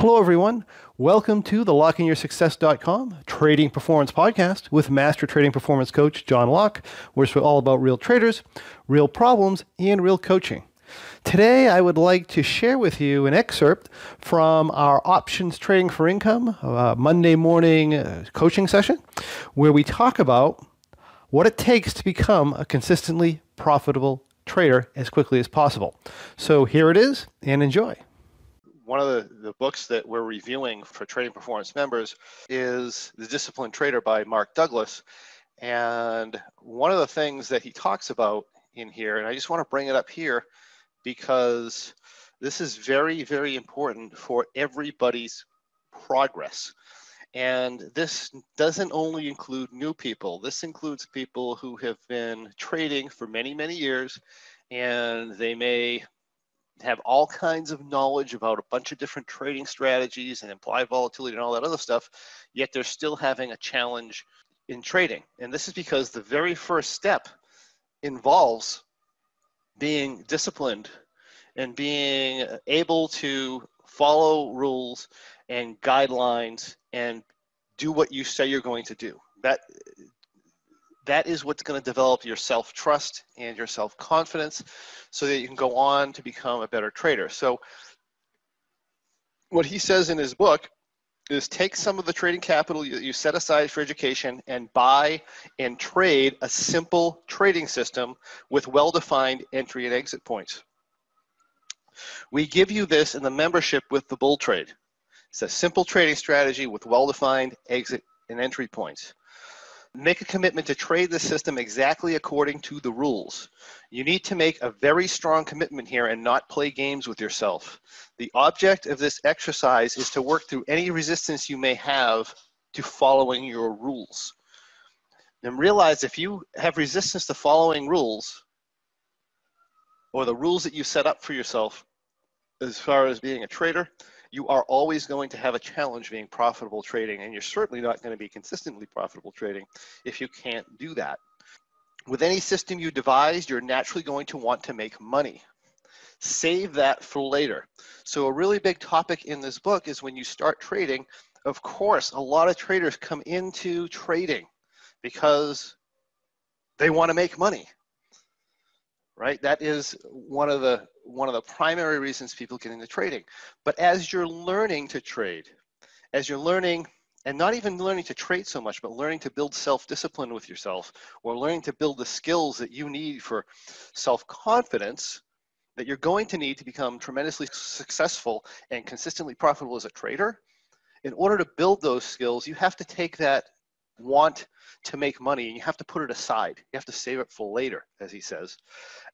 Hello, everyone. Welcome to the LockeInYourSuccess.com Trading Performance Podcast with Master Trading Performance Coach John Locke, where it's all about real traders, real problems, and real coaching. Today, I would like to share with you an excerpt from our Options Trading for Income uh, Monday morning uh, coaching session, where we talk about what it takes to become a consistently profitable trader as quickly as possible. So here it is, and enjoy one of the, the books that we're reviewing for trading performance members is The Disciplined Trader by Mark Douglas. And one of the things that he talks about in here, and I just want to bring it up here because this is very, very important for everybody's progress. And this doesn't only include new people, this includes people who have been trading for many, many years and they may have all kinds of knowledge about a bunch of different trading strategies and implied volatility and all that other stuff, yet they're still having a challenge in trading. And this is because the very first step involves being disciplined and being able to follow rules and guidelines and do what you say you're going to do. That that is what's going to develop your self trust and your self confidence so that you can go on to become a better trader. So, what he says in his book is take some of the trading capital you, you set aside for education and buy and trade a simple trading system with well defined entry and exit points. We give you this in the membership with the bull trade. It's a simple trading strategy with well defined exit and entry points. Make a commitment to trade the system exactly according to the rules. You need to make a very strong commitment here and not play games with yourself. The object of this exercise is to work through any resistance you may have to following your rules. And realize if you have resistance to following rules, or the rules that you set up for yourself as far as being a trader, you are always going to have a challenge being profitable trading, and you're certainly not going to be consistently profitable trading if you can't do that. With any system you devise, you're naturally going to want to make money. Save that for later. So, a really big topic in this book is when you start trading, of course, a lot of traders come into trading because they want to make money right? That is one of the one of the primary reasons people get into trading. But as you're learning to trade, as you're learning and not even learning to trade so much, but learning to build self-discipline with yourself or learning to build the skills that you need for self-confidence that you're going to need to become tremendously successful and consistently profitable as a trader. In order to build those skills, you have to take that want to make money and you have to put it aside. You have to save it for later, as he says,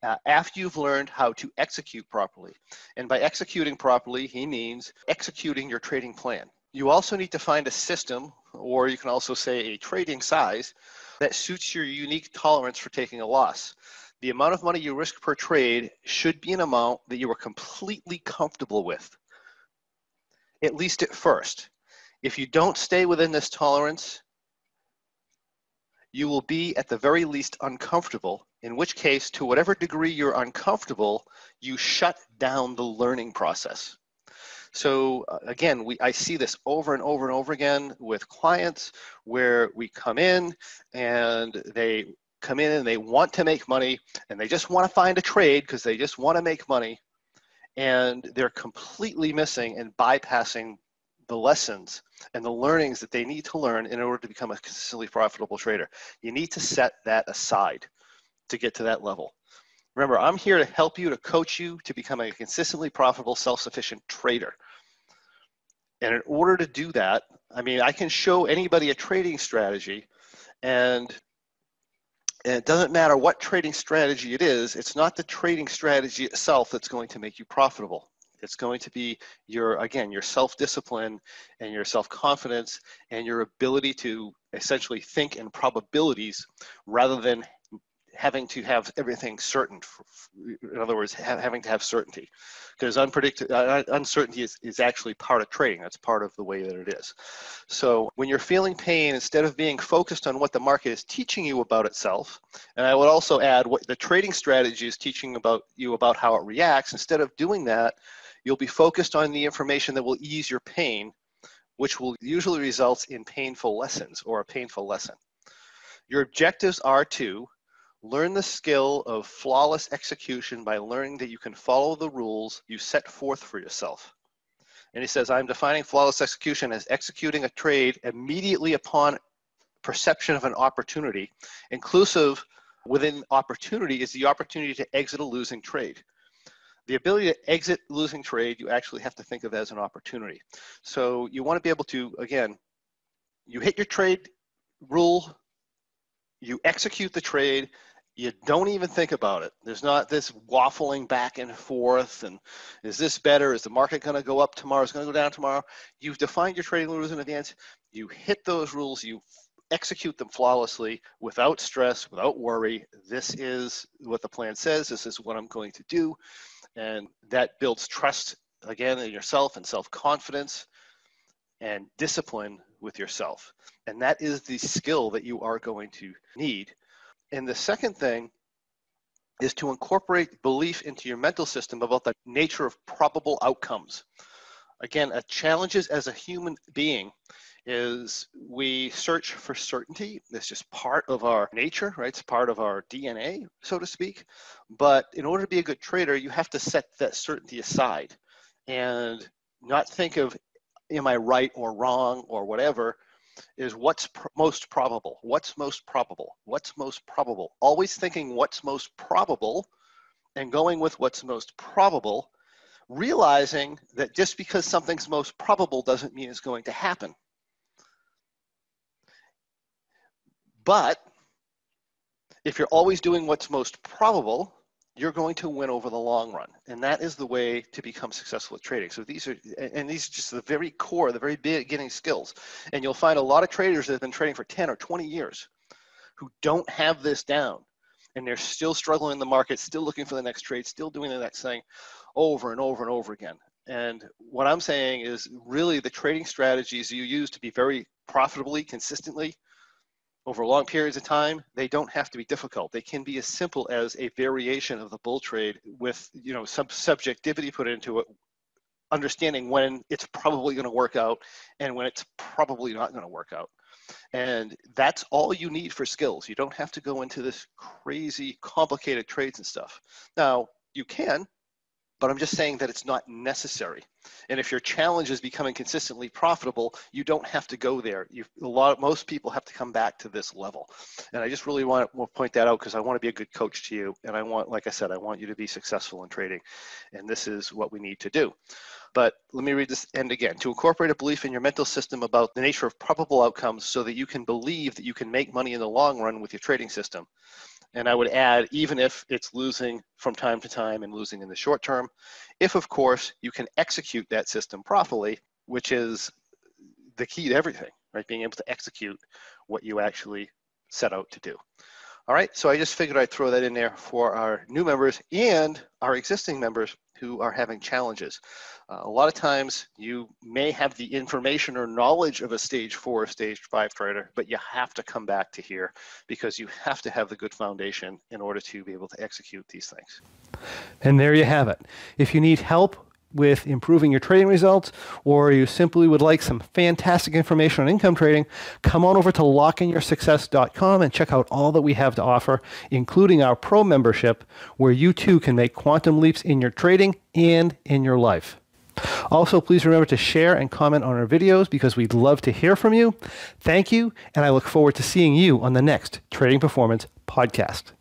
uh, after you've learned how to execute properly. And by executing properly, he means executing your trading plan. You also need to find a system, or you can also say a trading size, that suits your unique tolerance for taking a loss. The amount of money you risk per trade should be an amount that you are completely comfortable with, at least at first. If you don't stay within this tolerance, you will be at the very least uncomfortable, in which case, to whatever degree you're uncomfortable, you shut down the learning process. So uh, again, we, I see this over and over and over again with clients where we come in and they come in and they want to make money and they just want to find a trade because they just want to make money and they're completely missing and bypassing the lessons and the learnings that they need to learn in order to become a consistently profitable trader. You need to set that aside to get to that level. Remember, I'm here to help you, to coach you to become a consistently profitable, self sufficient trader. And in order to do that, I mean, I can show anybody a trading strategy, and, and it doesn't matter what trading strategy it is, it's not the trading strategy itself that's going to make you profitable. It's going to be your, again, your self-discipline and your self-confidence and your ability to essentially think in probabilities rather than having to have everything certain. In other words, ha- having to have certainty, because unpredictable uh, uncertainty is, is actually part of trading. That's part of the way that it is. So when you're feeling pain, instead of being focused on what the market is teaching you about itself, and I would also add what the trading strategy is teaching about you about how it reacts. Instead of doing that, You'll be focused on the information that will ease your pain, which will usually result in painful lessons or a painful lesson. Your objectives are to learn the skill of flawless execution by learning that you can follow the rules you set forth for yourself. And he says, I'm defining flawless execution as executing a trade immediately upon perception of an opportunity. Inclusive within opportunity is the opportunity to exit a losing trade. The ability to exit losing trade, you actually have to think of as an opportunity. So you want to be able to, again, you hit your trade rule, you execute the trade, you don't even think about it. There's not this waffling back and forth and is this better? Is the market going to go up tomorrow? Is it going to go down tomorrow? You've defined your trading rules in advance. You hit those rules. You execute them flawlessly without stress, without worry. This is what the plan says. This is what I'm going to do. And that builds trust again in yourself and self confidence and discipline with yourself. And that is the skill that you are going to need. And the second thing is to incorporate belief into your mental system about the nature of probable outcomes. Again, a challenges as a human being is we search for certainty. It's just part of our nature, right? It's part of our DNA, so to speak. But in order to be a good trader, you have to set that certainty aside and not think of, am I right or wrong or whatever, is what's pr- most probable. What's most probable? What's most probable? Always thinking what's most probable and going with what's most probable, realizing that just because something's most probable doesn't mean it's going to happen. But if you're always doing what's most probable, you're going to win over the long run. And that is the way to become successful at trading. So these are, and these are just the very core, the very beginning skills. And you'll find a lot of traders that have been trading for 10 or 20 years who don't have this down. And they're still struggling in the market, still looking for the next trade, still doing the next thing over and over and over again. And what I'm saying is really the trading strategies you use to be very profitably, consistently, over long periods of time, they don't have to be difficult. They can be as simple as a variation of the bull trade with you know some subjectivity put into it, understanding when it's probably going to work out and when it's probably not going to work out. And that's all you need for skills. You don't have to go into this crazy complicated trades and stuff. Now, you can, but I'm just saying that it's not necessary. And if your challenge is becoming consistently profitable, you don't have to go there. You a lot most people have to come back to this level. And I just really want to point that out because I want to be a good coach to you and I want like I said I want you to be successful in trading. And this is what we need to do. But let me read this end again. To incorporate a belief in your mental system about the nature of probable outcomes so that you can believe that you can make money in the long run with your trading system. And I would add, even if it's losing from time to time and losing in the short term, if of course you can execute that system properly, which is the key to everything, right? Being able to execute what you actually set out to do. All right, so I just figured I'd throw that in there for our new members and our existing members who are having challenges. Uh, a lot of times you may have the information or knowledge of a stage four or stage five trader, but you have to come back to here because you have to have the good foundation in order to be able to execute these things. And there you have it. If you need help with improving your trading results, or you simply would like some fantastic information on income trading, come on over to lockeinyoursuccess.com and check out all that we have to offer, including our pro membership, where you too can make quantum leaps in your trading and in your life. Also, please remember to share and comment on our videos because we'd love to hear from you. Thank you, and I look forward to seeing you on the next Trading Performance podcast.